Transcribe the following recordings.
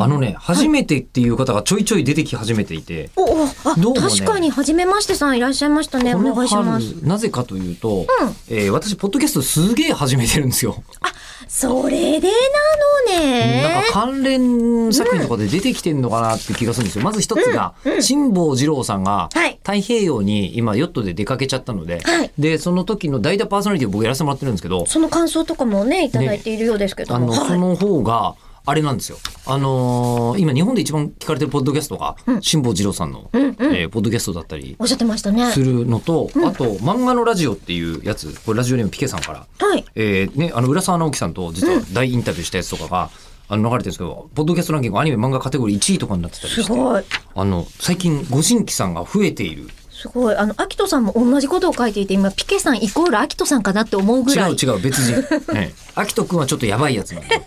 あのね、初めてっていう方がちょいちょい出てき始めていて、おお、あ、どうもね確かに初めましてさんいらっしゃいましたね。おこの願いします。春、なぜかというと、えー私、ポッドキャストすげえ始めてるんですよ。それでなのね。なんか関連作品とかで出てきてんのかなって気がするんですよ。まず一つが、辛坊二郎さんがはい太平洋に今ヨットで出かけちゃったので、はいで、その時の代打パーソナリティを僕やらせてもらってるんですけど、その感想とかもね、いただいているようですけども。あの、はいその方が、あれなんですよ。あのー今日本で一番聞かれてるポッドキャストが、辛坊二郎さんの、うんうんえーポッドキャストだったりおっしゃってましたね。するのと、あと、漫画のラジオっていうやつ、これラジオネームピケさんから、はい。えーね、あの、浦沢直樹さんと実は大インタビューしたやつとかが、あの、流れてるんですけど、ポッドキャストランキングアニメ漫画カテゴリー1位とかになってたりして、すごい。あの、最近ご新規さんが増えている。すごい。あの、アキトさんも同じことを書いていて、今、ピケさんイコールアキトさんかなって思うぐらい。違う違う、別人。え え、秋人くんはちょっとやばいやつなんで。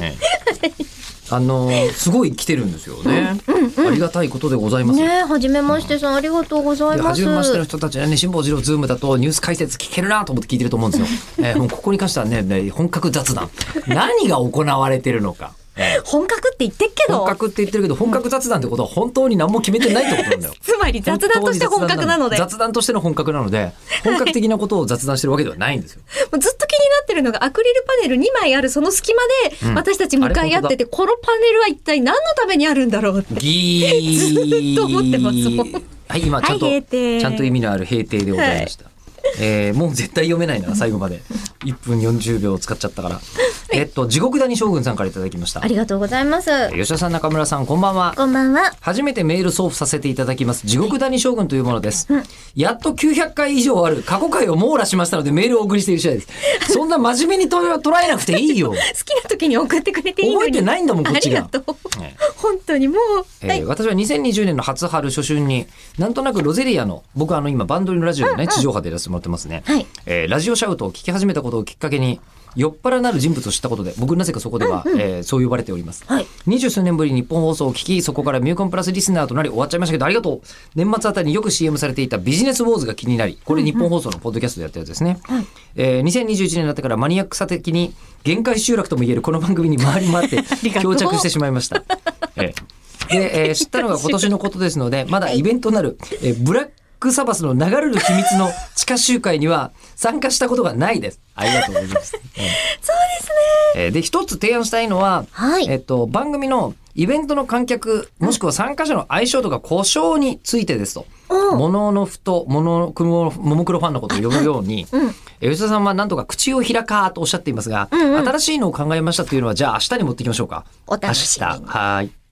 ええあのーすごい来てるんですよね。ありがたいことでございます。ねはじめましてさん、ありがとうございでます。初めましての人たちはね、辛坊治郎ズームだとニュース解説聞けるなと思って聞いてると思うんですよ。えーもうここに関してはね、ね本格雑談。何が行われてるのか。えー本格って言ってっけど本、格って言ってるけど、本格雑談ってことは本当に何も決めてないってことなんだよ。つまり雑談として本格なので、も雑談としての本格なので、本格的なことを雑談してるわけではないんですよ。うずっと気になってるのが、アクリルパネル2枚あるその隙間で、うん私たち向かい合ってて、このパネルは一体何のためにあるんだろうって。ずっと思ってますもんはい、今ちゃんと、はいちゃんと意味のある閉廷でございました。えーもう絶対読めないな、最後まで。1分40秒使っちゃったから。えっと、地獄谷将軍さんからいただきましたあ。りがとうございます。吉田さん、中村さん、こんばんは。こんばんは。初めてメール送付させていただきます。地獄谷将軍というものです。やっと900回以上ある過去回を網羅しましたのでメールをお送りしている次第です。そんな真面目にと 捉えなくていいよ。好きな時に送ってくれていい。覚えてないんだもんこっちがありがとう。ね本当にもう、えーはい。私は2020年の初春初春になんとなくロゼリアの僕はあの今バンドリのラジオでね、地上波でやらせてもらってますね、はいえーラジオシャウトを聞き始めたことをきっかけに酔っ払なる人物を知ったことで僕なぜかそこでは、えーそう呼ばれております、はい。二十数年ぶりに日本放送を聞きそこからミューコンプラスリスナーとなり終わっちゃいましたけどありがとう。年末あたりによく CM されていたビジネスウォーズが気になりこれ日本放送のポッドキャストでやったやつですね、えー2021年になってからマニアックさ的に限界集落とも言えるこの番組に回り回って 漂着してしまいました。ええで、えー知ったのが今年のことですので、まだイベントなる、えーブラックサバスの流れる秘密の地下集会には 参加したことがないです。ありがとうございます。ええそうですね。えーで、一つ提案したいのは、はいえっと、番組のイベントの観客、もしくは参加者の相性とか故障についてですと。うんモノノフとモノクロ、ももクロファンのことを呼ぶように、吉田さんはなんとか口を開かーとおっしゃっていますが、うんうん新しいのを考えましたというのは、じゃあ明日に持っていきましょうか。お楽しみに明日。はい。